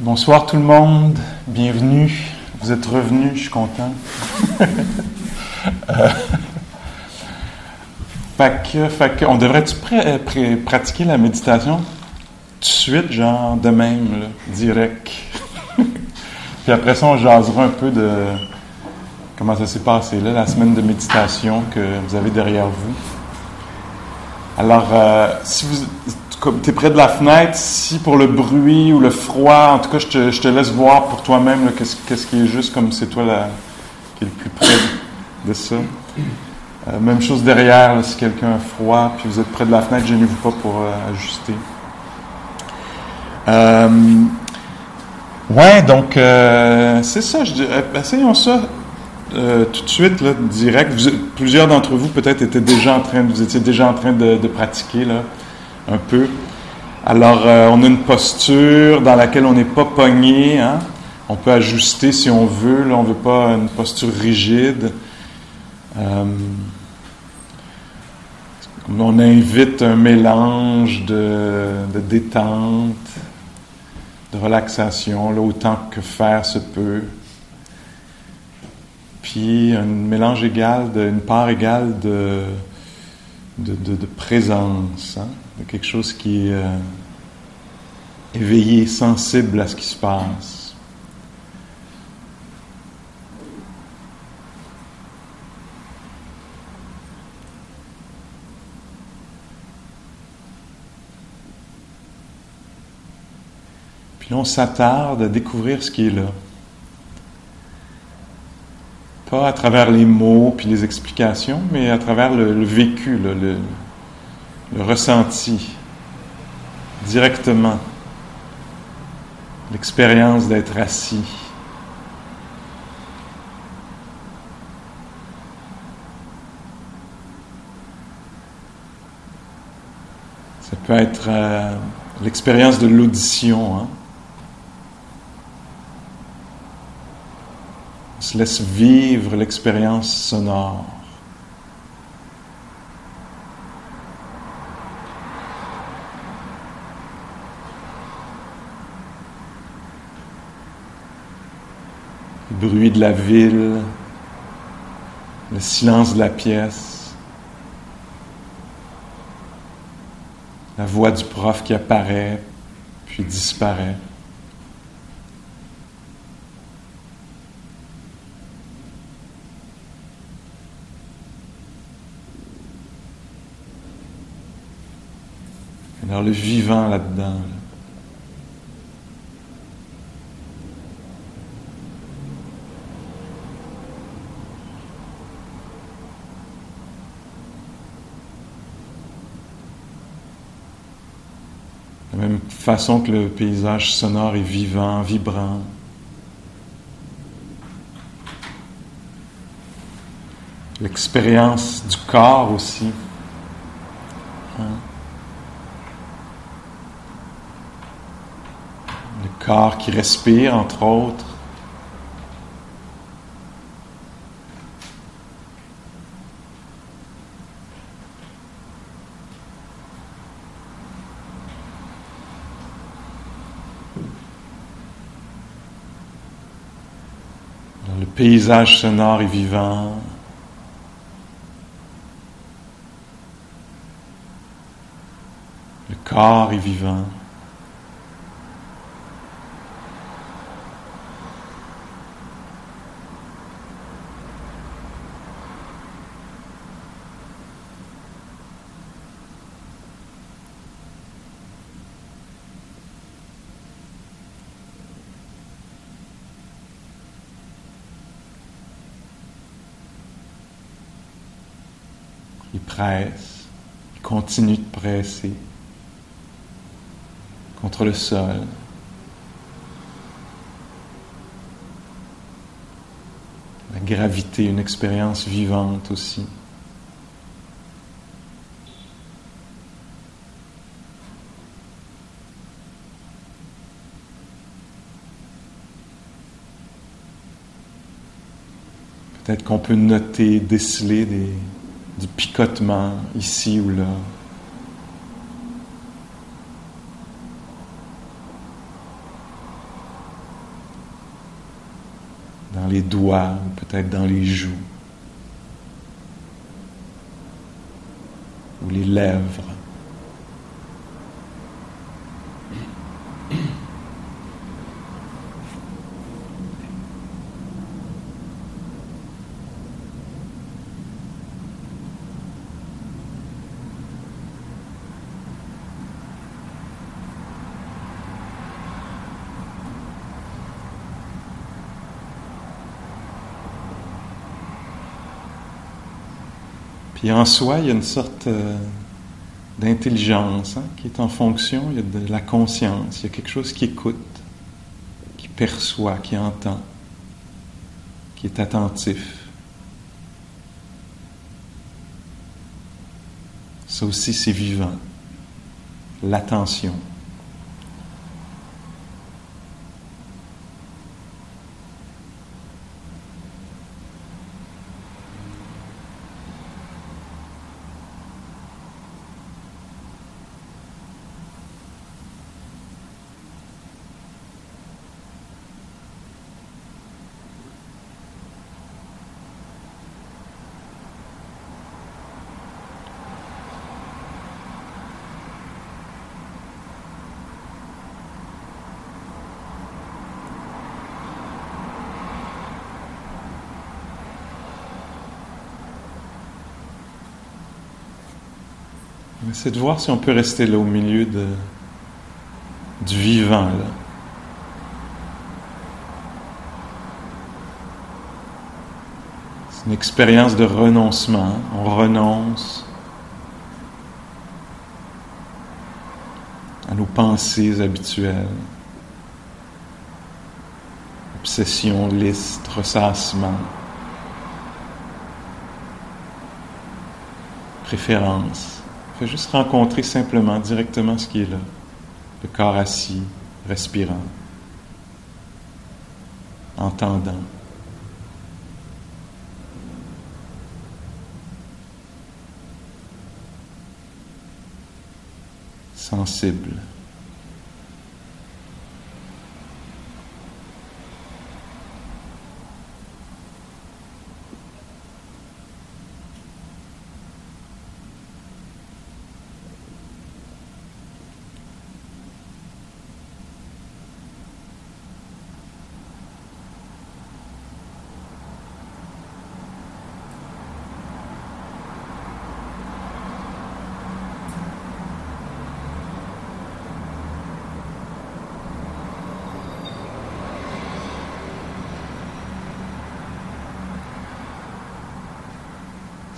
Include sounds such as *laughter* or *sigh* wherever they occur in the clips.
Bonsoir tout le monde, bienvenue. Vous êtes revenus, je suis content. euh, fait que, on devrait-tu pratiquer la méditation tout de suite, genre de même, direct? *laughs* Puis après ça, on jasera un peu de comment ça s'est passé, là, la semaine de méditation que vous avez derrière vous. Alors, euh, si vous tu es près de la fenêtre, si pour le bruit ou le froid, en tout cas, je te, laisse voir pour toi-même qu'est-ce qui est juste comme c'est toi qui est le plus près de ça. Euh, même chose derrière, si quelqu'un a froid, puis vous êtes près de la fenêtre, gênez-vous pas pour euh, ajuster. Euh, ouais, donc c'est ça. Je essayons ça tout de suite, direct. plusieurs d'entre vous peut-être étaient déjà en train, vous étiez déjà en train de, de pratiquer là un peu. Alors, euh, on a une posture dans laquelle on n'est pas pogné. Hein? On peut ajuster si on veut. Là, on ne veut pas une posture rigide. Euh, on invite un mélange de, détente, de relaxation, là, autant que faire se peut. Puis un mélange égal, une part égale de, de, présence. Hein? quelque chose qui est euh, éveillé, sensible à ce qui se passe. Puis là, on s'attarde à découvrir ce qui est là. Pas à travers les mots puis les explications, mais à travers le, vécu, le, ressenti directement, l'expérience d'être assis. Ça peut être euh, l'expérience de l'audition. Hein. Se laisse vivre l'expérience sonore. bruit de la ville, le silence de la pièce, la voix du prof qui apparaît puis disparaît. Alors le vivant là-dedans. la même façon que le paysage sonore est vivant, vibrant. L'expérience du corps aussi. Hein. Le corps qui respire, entre autres. paysage sonore et vivant. Le corps est vivant. Il presse, continue de presser contre le sol. La gravité, une expérience vivante aussi. Peut-être qu'on peut noter, déceler des, de picotement ici ou là. Dans les doigts ou peut-être dans les joues ou les lèvres. Puis en soi, il y a une sorte euh, d'intelligence hein, qui est en fonction, il y a de la conscience, il y a quelque chose qui écoute, qui perçoit, qui entend, qui est attentif. Ça aussi, c'est vivant. L'attention. C'est de voir si on peut rester là au milieu du vivant. C'est une expérience de renoncement. On renonce à nos pensées habituelles. Obsession, liste, ressassement. préférence fait juste rencontrer simplement, directement ce qui est là. Le corps assis, respirant, entendant. sensible.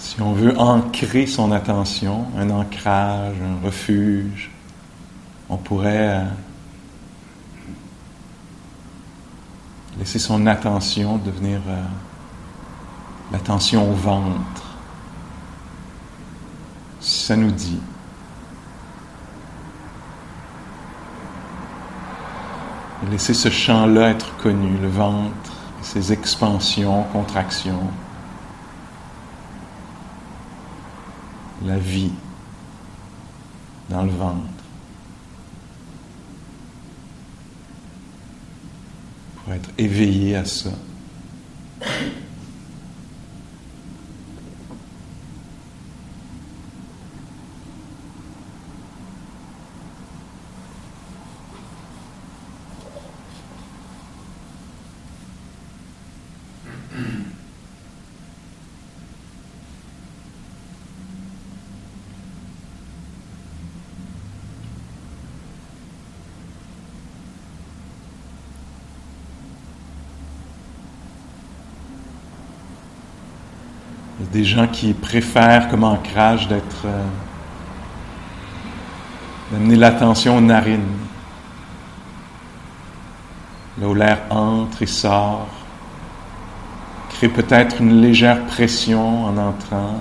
Si on veut ancrer son attention, un ancrage, un refuge, on pourrait euh, laisser son attention devenir euh, l'attention au ventre, ça nous dit. Laisser ce champ-là être connu, le ventre, ses expansions, contractions. La vie dans le ventre. Pour être éveillé à ça. Des gens qui préfèrent comme ancrage d'être euh, d'amener l'attention aux narines, là où l'air entre et sort, crée peut-être une légère pression en entrant,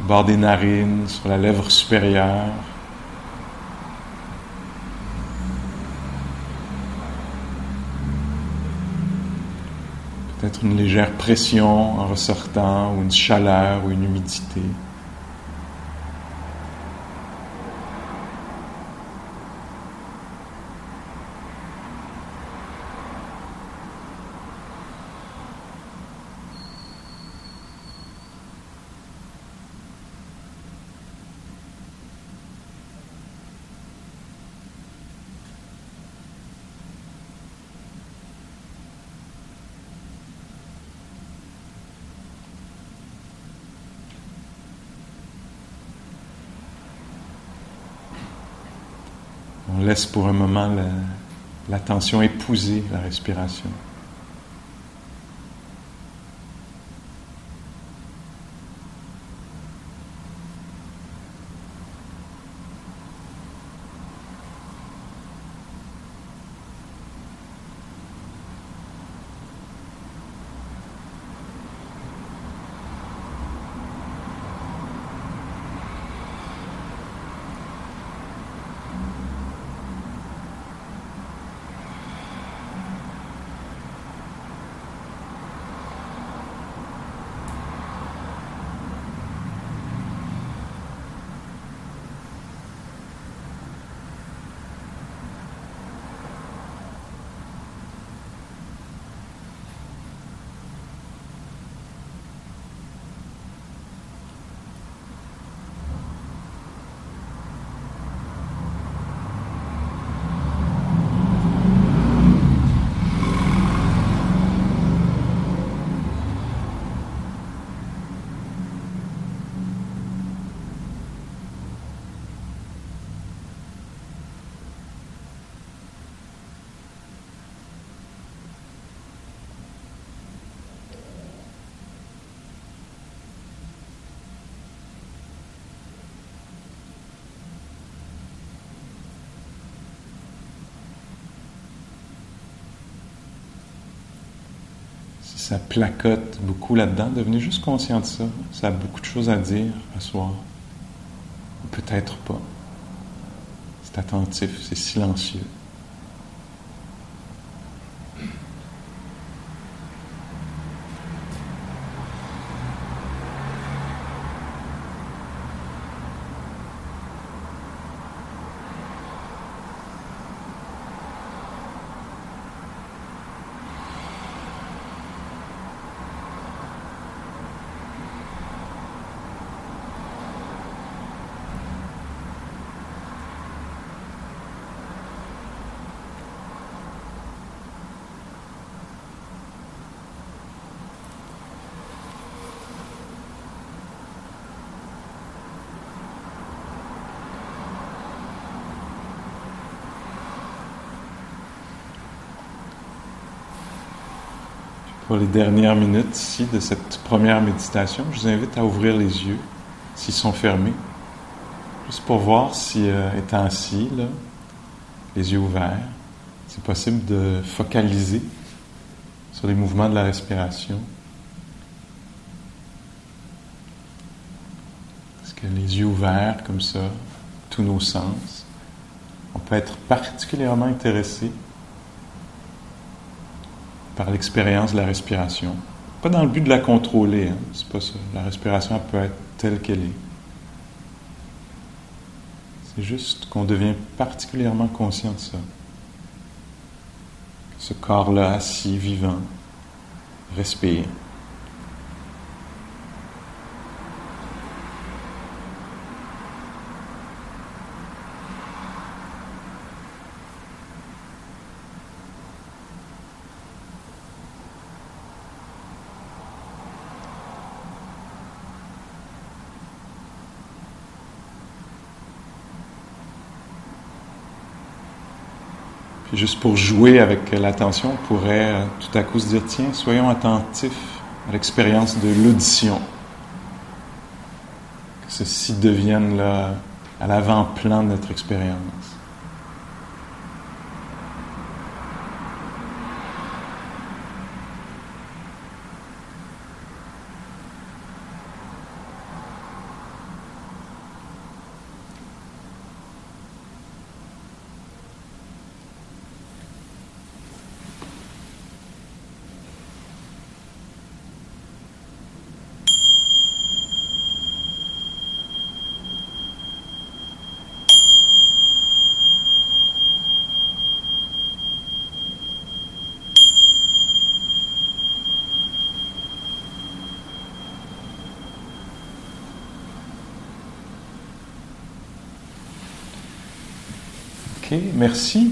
au bord des narines, sur la lèvre supérieure. Peut-être une légère pression en ressortant, ou une chaleur, ou une humidité. On laisse pour un moment l'attention épouser la respiration. Ça placote beaucoup là-dedans, devenez juste conscient de ça. Ça a beaucoup de choses à dire à soir. Peut-être pas. C'est attentif, c'est silencieux. Pour les dernières minutes ici de cette première méditation, je vous invite à ouvrir les yeux s'ils sont fermés, juste pour voir si, euh, étant assis, les yeux ouverts, c'est possible de focaliser sur les mouvements de la respiration. Parce que les yeux ouverts comme ça, tous nos sens, on peut être particulièrement intéressé par l'expérience de la respiration. Pas dans le but de la contrôler, hein, c'est pas ça. La respiration peut être telle qu'elle est. C'est juste qu'on devient particulièrement conscient de ça. Ce corps-là, assis, vivant, respire. Juste pour jouer avec l'attention, on pourrait euh, tout à coup se dire, tiens, soyons attentifs à l'expérience de l'audition. Que ceci devienne là, à l'avant-plan de notre expérience. Merci.